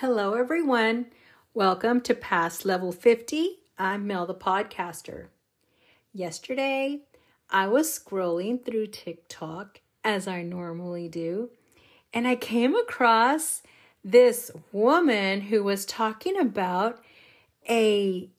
Hello, everyone. Welcome to Past Level 50. I'm Mel, the podcaster. Yesterday, I was scrolling through TikTok as I normally do, and I came across this woman who was talking about a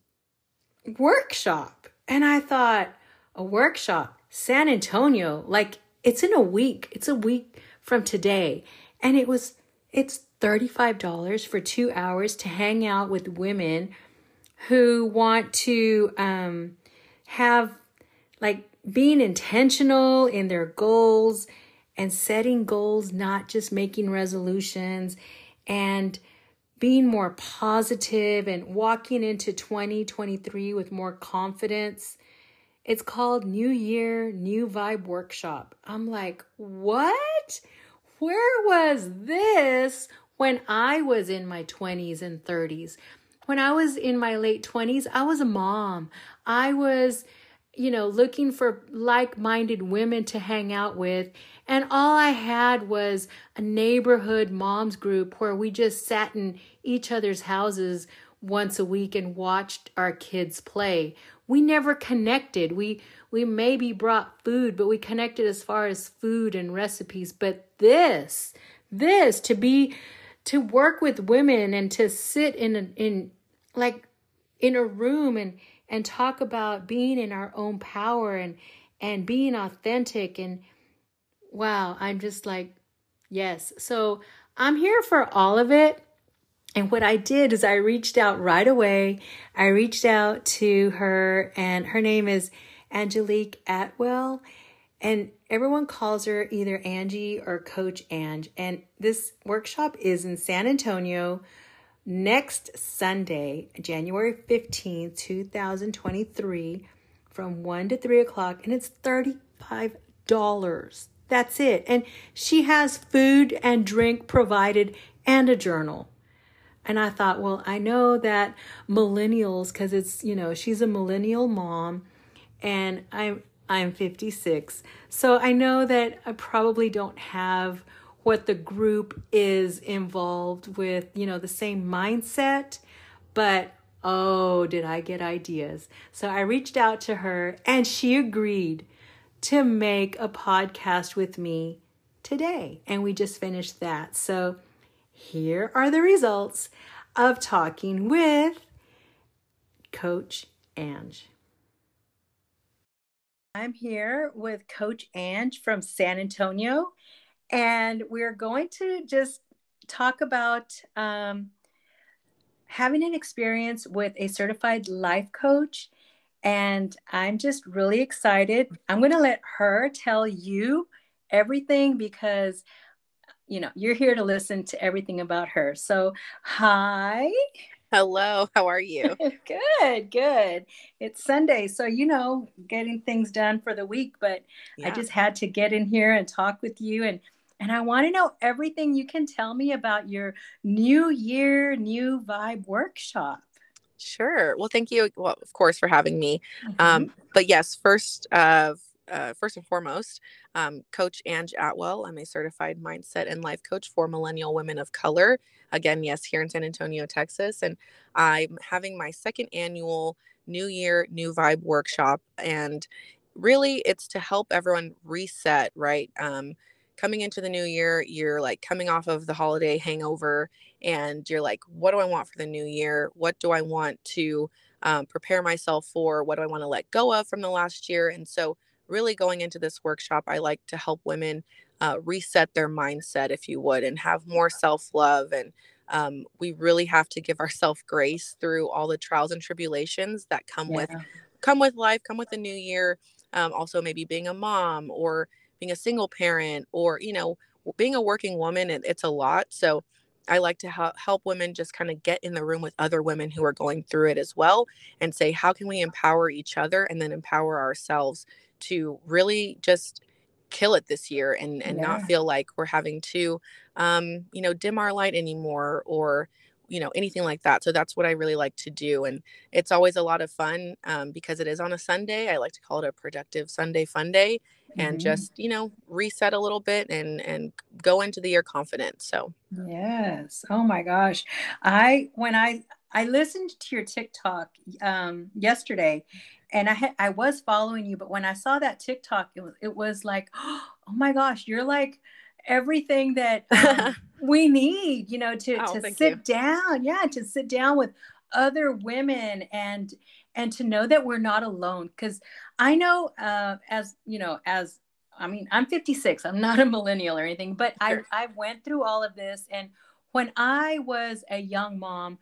workshop. And I thought, a workshop, San Antonio, like it's in a week. It's a week from today. And it was, it's $35 for two hours to hang out with women who want to um, have like being intentional in their goals and setting goals, not just making resolutions and being more positive and walking into 2023 with more confidence. It's called New Year, New Vibe Workshop. I'm like, what? Where was this when I was in my 20s and 30s? When I was in my late 20s, I was a mom. I was, you know, looking for like minded women to hang out with. And all I had was a neighborhood moms group where we just sat in each other's houses once a week and watched our kids play. We never connected. We we maybe brought food, but we connected as far as food and recipes. But this, this to be to work with women and to sit in a, in like in a room and and talk about being in our own power and and being authentic and wow, I'm just like yes. So I'm here for all of it. And what I did is I reached out right away. I reached out to her and her name is Angelique Atwell and everyone calls her either Angie or Coach Ang. And this workshop is in San Antonio next Sunday, January 15th, 2023, from 1 to 3 o'clock. And it's $35. That's it. And she has food and drink provided and a journal. And I thought, well, I know that millennials, because it's, you know, she's a millennial mom and I'm I'm 56. So I know that I probably don't have what the group is involved with, you know, the same mindset, but oh, did I get ideas. So I reached out to her and she agreed to make a podcast with me today. And we just finished that. So here are the results of talking with Coach Ang. I'm here with Coach Ang from San Antonio, and we're going to just talk about um, having an experience with a certified life coach. And I'm just really excited. I'm going to let her tell you everything because you know you're here to listen to everything about her. So, hi. Hello, how are you? good, good. It's Sunday, so you know, getting things done for the week, but yeah. I just had to get in here and talk with you and and I want to know everything you can tell me about your New Year, New Vibe workshop. Sure. Well, thank you, well, of course, for having me. Mm-hmm. Um, but yes, first, uh, uh, first and foremost, um, Coach Ang Atwell. I'm a certified mindset and life coach for millennial women of color. Again, yes, here in San Antonio, Texas. And I'm having my second annual New Year, New Vibe workshop. And really, it's to help everyone reset, right? Um, coming into the new year, you're like coming off of the holiday hangover, and you're like, what do I want for the new year? What do I want to um, prepare myself for? What do I want to let go of from the last year? And so, really going into this workshop, I like to help women uh, reset their mindset, if you would, and have more self love. And um, we really have to give ourselves grace through all the trials and tribulations that come yeah. with come with life, come with the new year. Um, also, maybe being a mom or being a single parent, or you know, being a working woman. It, it's a lot. So I like to help help women just kind of get in the room with other women who are going through it as well and say, how can we empower each other and then empower ourselves to really just kill it this year and and yeah. not feel like we're having to um you know dim our light anymore or you know anything like that. So that's what i really like to do and it's always a lot of fun um, because it is on a sunday. I like to call it a productive sunday fun day and mm-hmm. just you know reset a little bit and and go into the year confident so. Yes. Oh my gosh. I when i i listened to your tiktok um yesterday and i had i was following you but when i saw that tiktok it was it was like oh my gosh you're like everything that um, we need you know to oh, to sit you. down yeah to sit down with other women and and to know that we're not alone because i know uh, as you know as i mean i'm 56 i'm not a millennial or anything but sure. i i went through all of this and when i was a young mom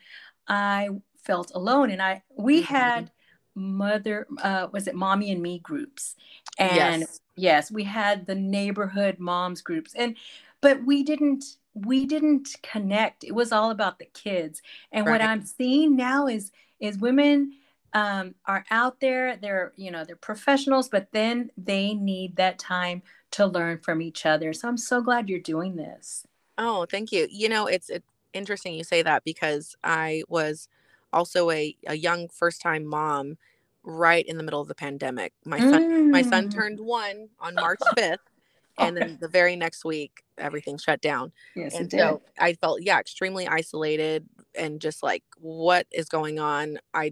i felt alone and i we mm-hmm. had mother uh was it mommy and me groups? And yes. yes we had the neighborhood moms groups. And but we didn't we didn't connect. It was all about the kids. And right. what i'm seeing now is is women um, are out there. They're you know they're professionals but then they need that time to learn from each other. So i'm so glad you're doing this. Oh thank you. You know it's, it's interesting you say that because i was also a, a young first time mom right in the middle of the pandemic my son mm. my son mm. turned one on march 5th and then the very next week everything shut down yes and so i felt yeah extremely isolated and just like what is going on i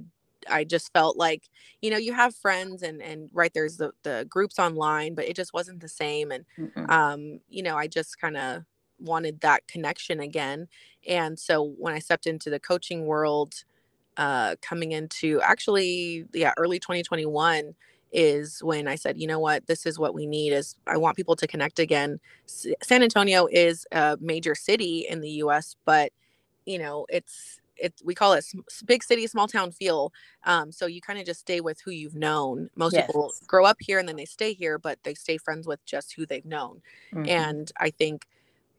i just felt like you know you have friends and and right there's the the groups online but it just wasn't the same and Mm-mm. um you know i just kind of wanted that connection again and so when i stepped into the coaching world uh coming into actually yeah early 2021 is when I said, you know what, this is what we need is I want people to connect again. S- San Antonio is a major city in the US, but you know, it's it's we call it big city small town feel um, so you kind of just stay with who you've known most yes. people grow up here and then they stay here but they stay friends with just who they've known mm-hmm. and i think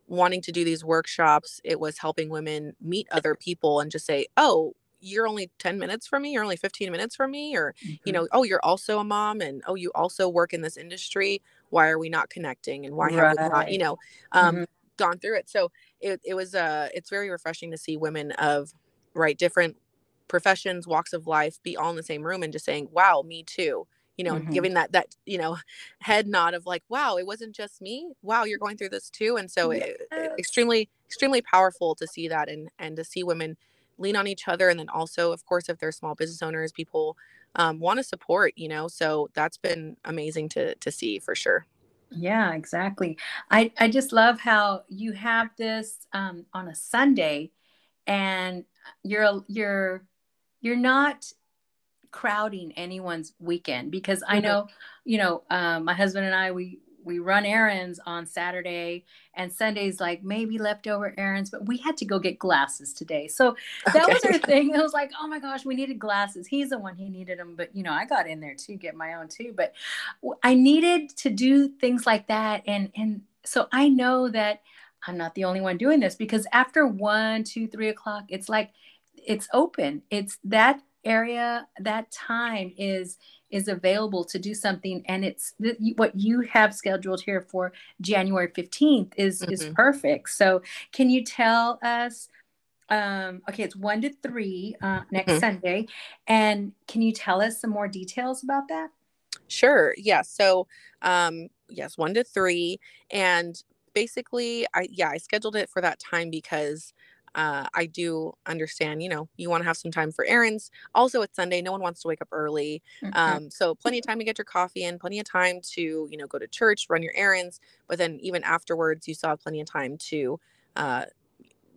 wanting to do these workshops it was helping women meet other people and just say oh you're only 10 minutes from me you're only 15 minutes from me or mm-hmm. you know oh you're also a mom and oh you also work in this industry why are we not connecting and why right. have we not you know um, mm-hmm. gone through it so it, it was uh it's very refreshing to see women of right different professions walks of life be all in the same room and just saying wow me too you know mm-hmm. giving that that you know head nod of like wow it wasn't just me wow you're going through this too and so yes. it, extremely extremely powerful to see that and and to see women lean on each other and then also of course if they're small business owners people um, want to support you know so that's been amazing to to see for sure yeah exactly i i just love how you have this um, on a sunday and you're you're you're not crowding anyone's weekend because i mm-hmm. know you know um, my husband and i we we run errands on Saturday and Sundays, like maybe leftover errands, but we had to go get glasses today. So that okay. was our thing. It was like, oh my gosh, we needed glasses. He's the one he needed them, but you know, I got in there to get my own too. But I needed to do things like that, and and so I know that I'm not the only one doing this because after one, two, three o'clock, it's like it's open. It's that area, that time is is available to do something and it's what you have scheduled here for January 15th is mm-hmm. is perfect. So can you tell us um okay it's 1 to 3 uh, next mm-hmm. Sunday and can you tell us some more details about that? Sure. Yeah. So um yes, 1 to 3 and basically I yeah, I scheduled it for that time because uh, I do understand, you know, you want to have some time for errands. Also, it's Sunday. No one wants to wake up early. Mm-hmm. Um, so, plenty of time to get your coffee in, plenty of time to, you know, go to church, run your errands. But then, even afterwards, you still have plenty of time to, uh,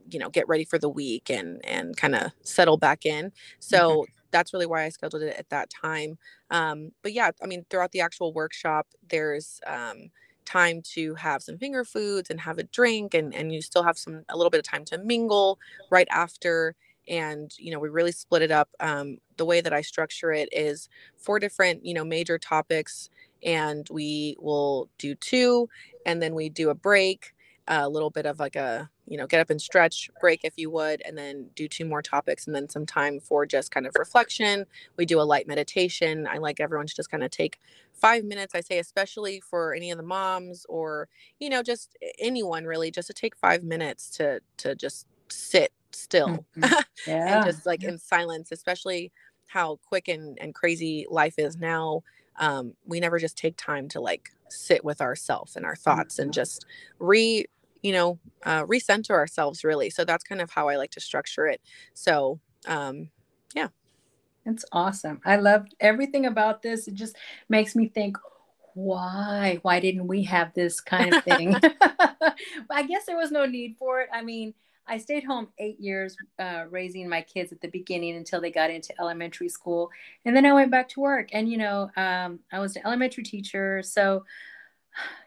you know, get ready for the week and and kind of settle back in. So, mm-hmm. that's really why I scheduled it at that time. Um, but yeah, I mean, throughout the actual workshop, there's, um, time to have some finger foods and have a drink and and you still have some a little bit of time to mingle right after and you know we really split it up um, the way that i structure it is four different you know major topics and we will do two and then we do a break a little bit of like a you know get up and stretch break if you would and then do two more topics and then some time for just kind of reflection we do a light meditation i like everyone to just kind of take five minutes i say especially for any of the moms or you know just anyone really just to take five minutes to to just sit still Mhm. Yeah. and just like in silence especially how quick and, and crazy life is now um, we never just take time to like sit with ourselves and our thoughts and just re you know uh, recenter ourselves really so that's kind of how i like to structure it so um, yeah. It's awesome. I love everything about this. It just makes me think, why? Why didn't we have this kind of thing? I guess there was no need for it. I mean, I stayed home eight years uh, raising my kids at the beginning until they got into elementary school. And then I went back to work. And, you know, um, I was an elementary teacher. So,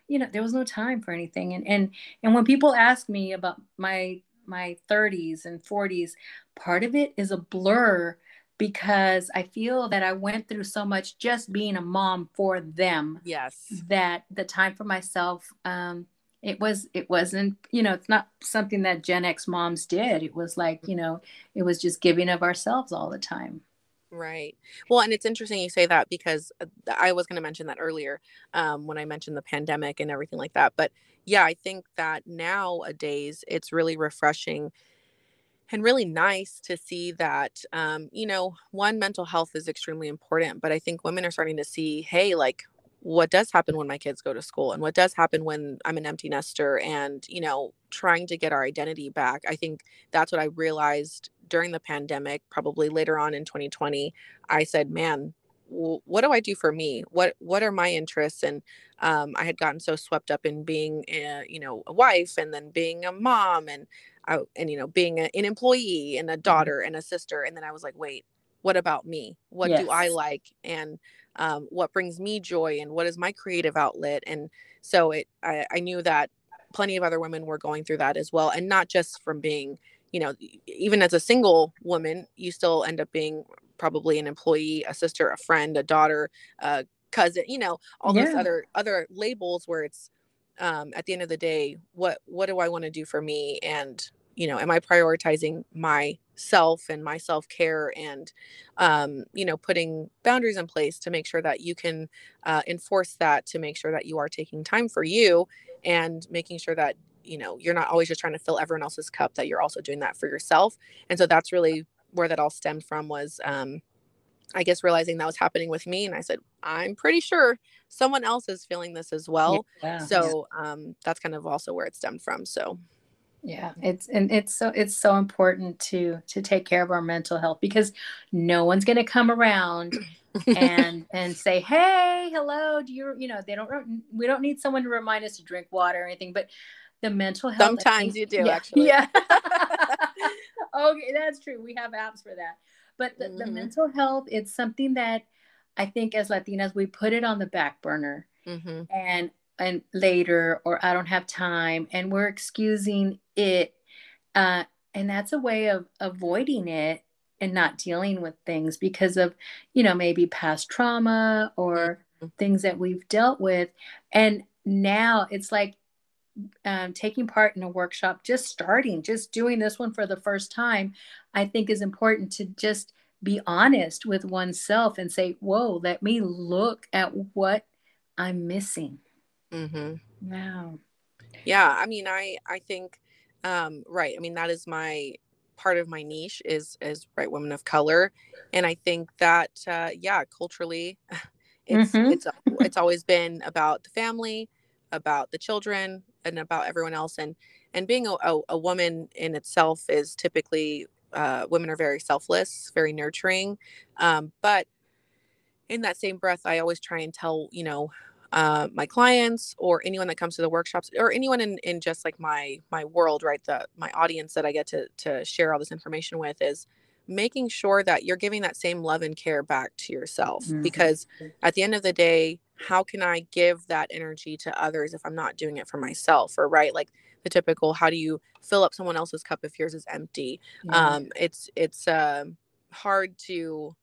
you know, there was no time for anything. And, and, and when people ask me about my, my 30s and 40s, part of it is a blur because I feel that I went through so much just being a mom for them yes. that the time for myself um it was it wasn't you know it's not something that Gen X moms did. It was like you know it was just giving of ourselves all the time Right. Well, and it's interesting you say that because uh, I was going to mention that earlier um, when I mentioned the pandemic and everything like that. But yeah, I think that nowadays it's really refreshing and really nice to see that, um, you know, one, mental health is extremely important, but I think women are starting to see, hey, like, what does happen when my kids go to school and what does happen when I'm an empty nester and, you know, trying to get our identity back. I think that's what I realized during the pandemic, probably later on in 2020. I said, man, w- what do I do for me? What what are my interests? And um, I had gotten so swept up in being, a, you know, a wife and then being a mom and I, and you know being a, an employee and a daughter and a sister. And then I was like, wait, what about me? What do I like? And um, what brings me joy? And what is my creative outlet? And so it, I, I knew that plenty of other women were going through that as well, and not just from being you know, even as a single woman, you still end up being probably an employee, a sister, a friend, a daughter, a cousin, you know, all those other other labels where it's um at the end of the day, what what do I want to do for me? And you know, am I prioritizing myself and my self-care and um, you know, putting boundaries in place to make sure that you can uh, enforce that to make sure that you are taking time for you and making sure that you know you're not always just trying to fill everyone else's cup that you're also doing that for yourself. And so that's really where that all stemmed from was um i guess realizing that was happening with me and i said i'm pretty sure someone else is feeling this as well. Yeah. So um that's kind of also where it stemmed from so. Yeah it's and it's so it's so important to to take care of our mental health because no one's going to come around and and say hey hello do you you know they don't we don't need someone to remind us to drink water or anything but the mental health sometimes you do yeah actually. yeah. Okay that's true we have apps for that. But the, the hmm mental health it's something that i think as latinas we put it on the back burner hmm and and later or i don't have time and we're excusing it uh, and that's a way of avoiding it and not dealing with things because of you know maybe past trauma or things that we've dealt with. And now it's like um, taking part in a workshop just starting just doing this one for the first time i think is important to just be honest with oneself and say whoa let me look at what i'm missing. Hmm wow. Yeah i mean i i think um right i mean that is my part of my niche is is white women of color and i think that uh yeah culturally it's mm-hmm. it's it's always been about the family about the children and about everyone else and and being a, a, a woman in itself is typically uh, women are very selfless very nurturing um, but in that same breath i always try and tell you know uh, my clients or anyone that comes to the workshops or anyone in, in just like my my world right the my audience that i get to to share all this information with is making sure that you're giving that same love and care back to yourself Mhm. because at the end of the day how can i give that energy to others if i'm not doing it for myself or right like the typical how do you fill up someone else's cup if yours is empty yeah. um it's it's um hard to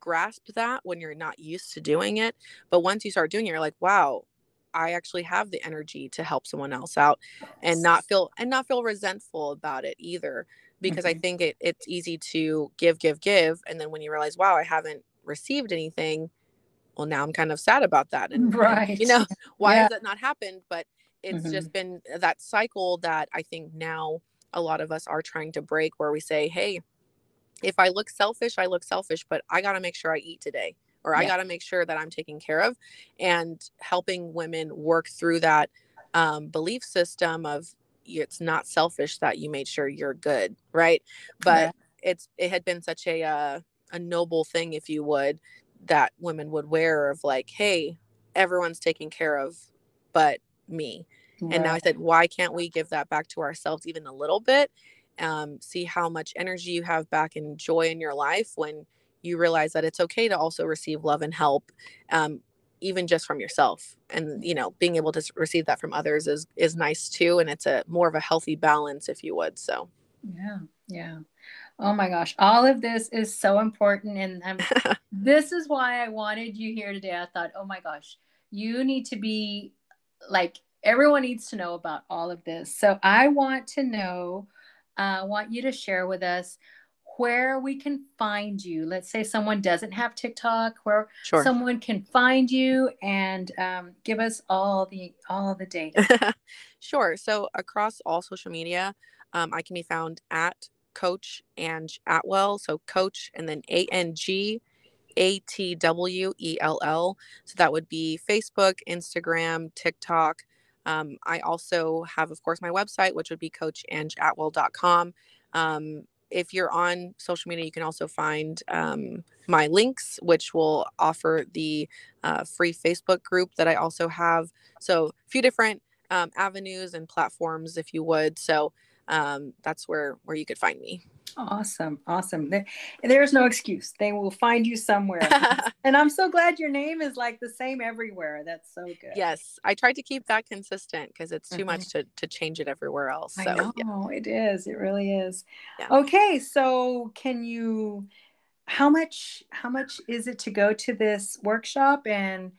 grasp that when you're not used to doing it but once you start doing it you're like wow i actually have the energy to help someone else out and not feel and not feel resentful about it either because i Mhm. think it, it's easy to give give give and then when you realize wow i haven't received anything well now i'm kind of sad about that and, and you know why yeah has that not happened but it's hmm just been that cycle that i think now a lot of us are trying to break where we say, hey, if I look selfish, I look selfish, but I got to make sure I eat today or yeah. I got to make sure that I'm taken care of and helping women work through that um, belief system of it's not selfish that you made sure you're good, right? But yeah. it's it had been such a uh, a noble thing, if you would, that women would wear of like, hey, everyone's taken care of, but me. Right. And now I said, why can't we give that back to ourselves even a little bit? Um, see how much energy you have back and joy in your life when you realize that it's okay to also receive love and help um, even just from yourself and you know being able to receive that from others is is nice too and it's a more of a healthy balance if you would so yeah yeah oh my gosh all of this is so important and um, this is why i wanted you here today i thought oh my gosh you need to be like everyone needs to know about all of this so i want to know uh, want you to share with us where we can find you. Let's say someone doesn't have TikTok, where sure. someone can find you and um, give us all the all the data. sure. So across all social media, um, I can be found at Coach Ang Atwell. So Coach and then A N G A T W E L L. So that would be Facebook, Instagram, TikTok. Um, I also have, of course, my website, which would be coachangatwell.com. Um, if you're on social media, you can also find um, my links, which will offer the uh, free Facebook group that I also have. So, a few different um, avenues and platforms, if you would. So, um, that's where where you could find me. Awesome, awesome. There, there's no excuse. They will find you somewhere. and I'm so glad your name is like the same everywhere. That's so good. Yes, I tried to keep that consistent because it's too mm-hmm. much to to change it everywhere else. So, I know yeah. it is. It really is. Yeah. Okay, so can you? How much? How much is it to go to this workshop and?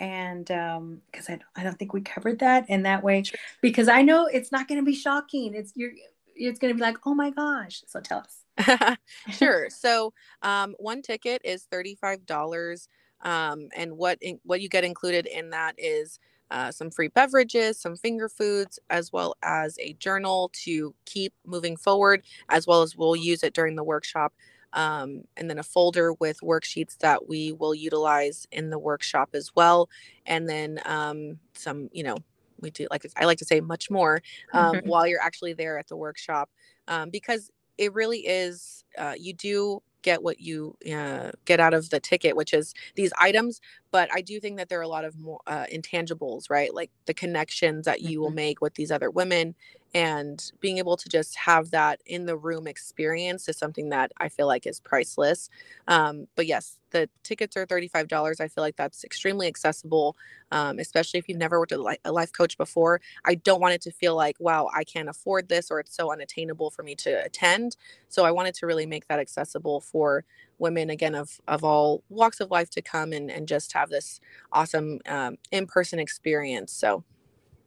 And um because I, I don't think we covered that in that way because i know it's not going to be shocking. It's you're it's going to be like oh my gosh. So tell us. Sure. So um one ticket is $35 um and what in, what you get included in that is uh, some free beverages, some finger foods, as well as a journal to keep moving forward, as well as we'll use it during the workshop um, and then a folder with worksheets that we will utilize in the workshop as well and then um, some you know we do like i like to say much more um, mm-hmm. while you're actually there at the workshop um, because it really is uh, you do get what you uh, get out of the ticket, which is these items. But I do think that there are a lot of more uh, intangibles, right? Like the connections that you will mm-hmm. make with these other women and being able to just have that in the room experience is something that I feel like is priceless. Um, but yes, the tickets are $35. I feel like that's extremely accessible, um, especially if you've never worked with a life coach before. I don't want it to feel like, wow, I can't afford this or it's so unattainable for me to attend. So I wanted to really make that accessible for women, again, of, of all walks of life to come and, and just have this awesome um, in person experience. So,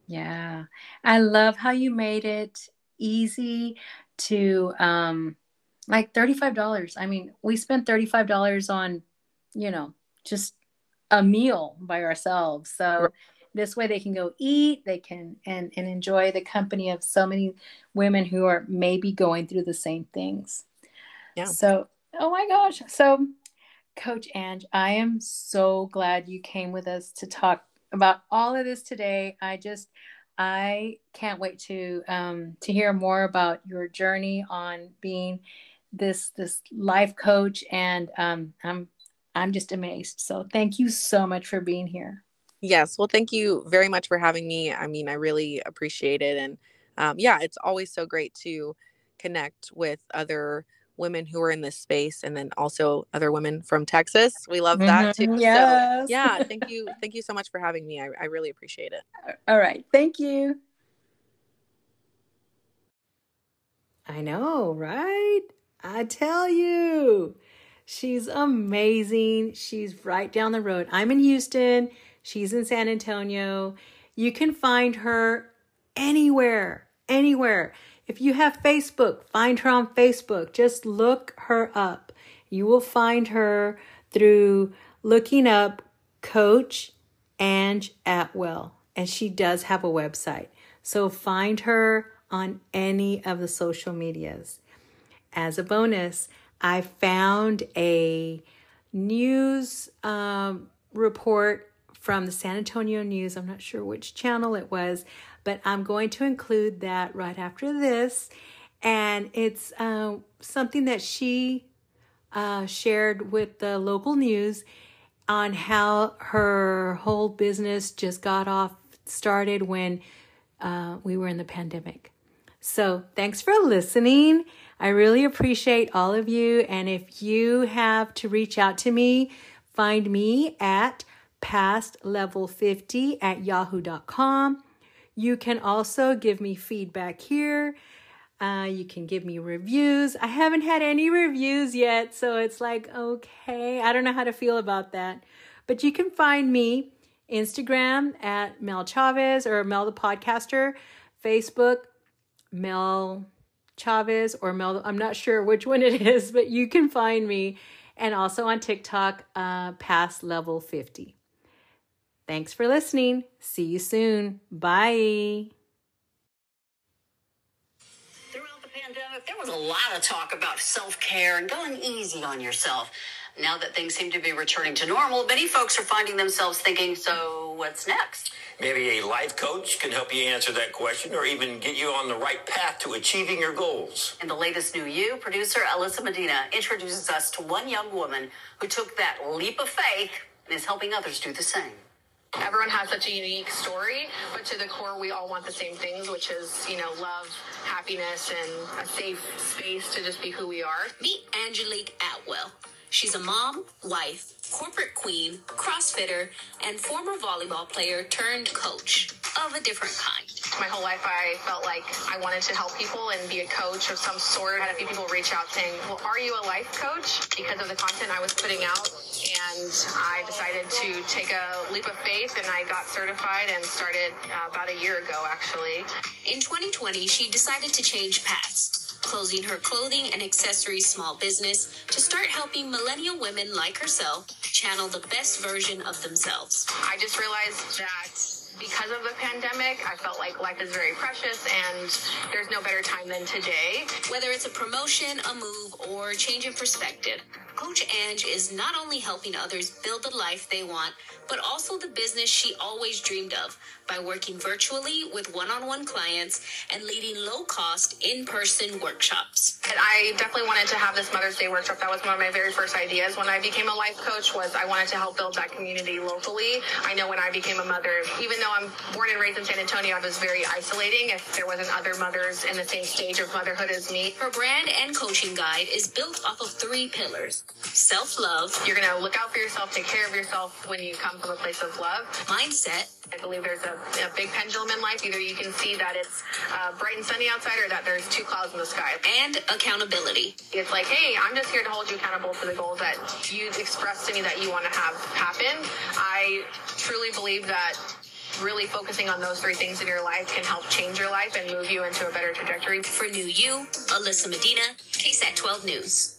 yeah, I love how you made it easy to um like $35. I mean, we spent $35 on you know, just a meal by ourselves. So this way they can go eat, they can and and enjoy the company of so many women who are maybe going through the same things. Yeah. So, oh my gosh. So Coach Ang, I am so glad you came with us to talk about all of this today. I just I can't wait to um, to hear more about your journey on being this this life coach, and um, I'm I'm just amazed. So thank you so much for being here. Yes. Well, thank you very much for having me. I mean, I really appreciate it. And um, yeah, it's always so great to connect with other women who are in this space and then also other women from Texas. We love that mm-hmm. too. Yes. So yeah, thank you. Thank you so much for having me. I, I really appreciate it. All right. Thank you. I know, right? I tell you. She's amazing. She's right down the road. I'm in Houston. She's in San Antonio. You can find her anywhere, anywhere. If you have Facebook, find her on Facebook. Just look her up. You will find her through looking up Coach Ang Atwell. And she does have a website. So find her on any of the social medias. As a bonus, I found a news um, report from the San Antonio News. I'm not sure which channel it was, but I'm going to include that right after this. And it's uh, something that she uh, shared with the local news on how her whole business just got off started when uh, we were in the pandemic. So, thanks for listening. I really appreciate all of you. And if you have to reach out to me, find me at pastlevel50 at yahoo.com. You can also give me feedback here. Uh, you can give me reviews. I haven't had any reviews yet, so it's like, okay, I don't know how to feel about that. But you can find me Instagram at Mel Chavez or Mel the Podcaster, Facebook, Mel Chavez or Mel, I'm not sure which one it is, but you can find me. And also on TikTok, uh, past level 50. Thanks for listening. See you soon. Bye. Throughout the pandemic, there was a lot of talk about self care and going easy on yourself. Now that things seem to be returning to normal, many folks are finding themselves thinking, so what's next? Maybe a life coach can help you answer that question or even get you on the right path to achieving your goals. In the latest New You, producer Alyssa Medina introduces us to one young woman who took that leap of faith and is helping others do the same. Everyone has such a unique story, but to the core, we all want the same things, which is, you know, love, happiness, and a safe space to just be who we are. Meet Angelique Atwell. She's a mom, wife, corporate queen, CrossFitter, and former volleyball player turned coach of a different kind. My whole life, I felt like I wanted to help people and be a coach of some sort. I had a few people reach out saying, Well, are you a life coach? Because of the content I was putting out. And I decided to take a leap of faith and I got certified and started uh, about a year ago, actually. In 2020, she decided to change paths closing her clothing and accessories small business to start helping millennial women like herself channel the best version of themselves. I just realized that because of the pandemic, I felt like life is very precious and there's no better time than today. Whether it's a promotion, a move, or change in perspective, Coach Ang is not only helping others build the life they want, but also the business she always dreamed of by working virtually with one-on-one clients and leading low-cost in-person workshops. And I definitely wanted to have this Mother's Day workshop. That was one of my very first ideas when I became a life coach was I wanted to help build that community locally. I know when I became a mother, even though I'm born and raised in San Antonio, it was very isolating if there wasn't other mothers in the same stage of motherhood as me. Her brand and coaching guide is built off of three pillars. Self-love. You're going to look out for yourself, take care of yourself when you come from a place of love. Mindset. I believe there's a, a big pendulum in life. Either you can see that it's uh, bright and sunny outside or that there's two clouds in the sky. And accountability. It's like, hey, I'm just here to hold you accountable for the goals that you expressed to me that you want to have happen. I truly believe that really focusing on those three things in your life can help change your life and move you into a better trajectory. For New You, Alyssa Medina, KSAT 12 News.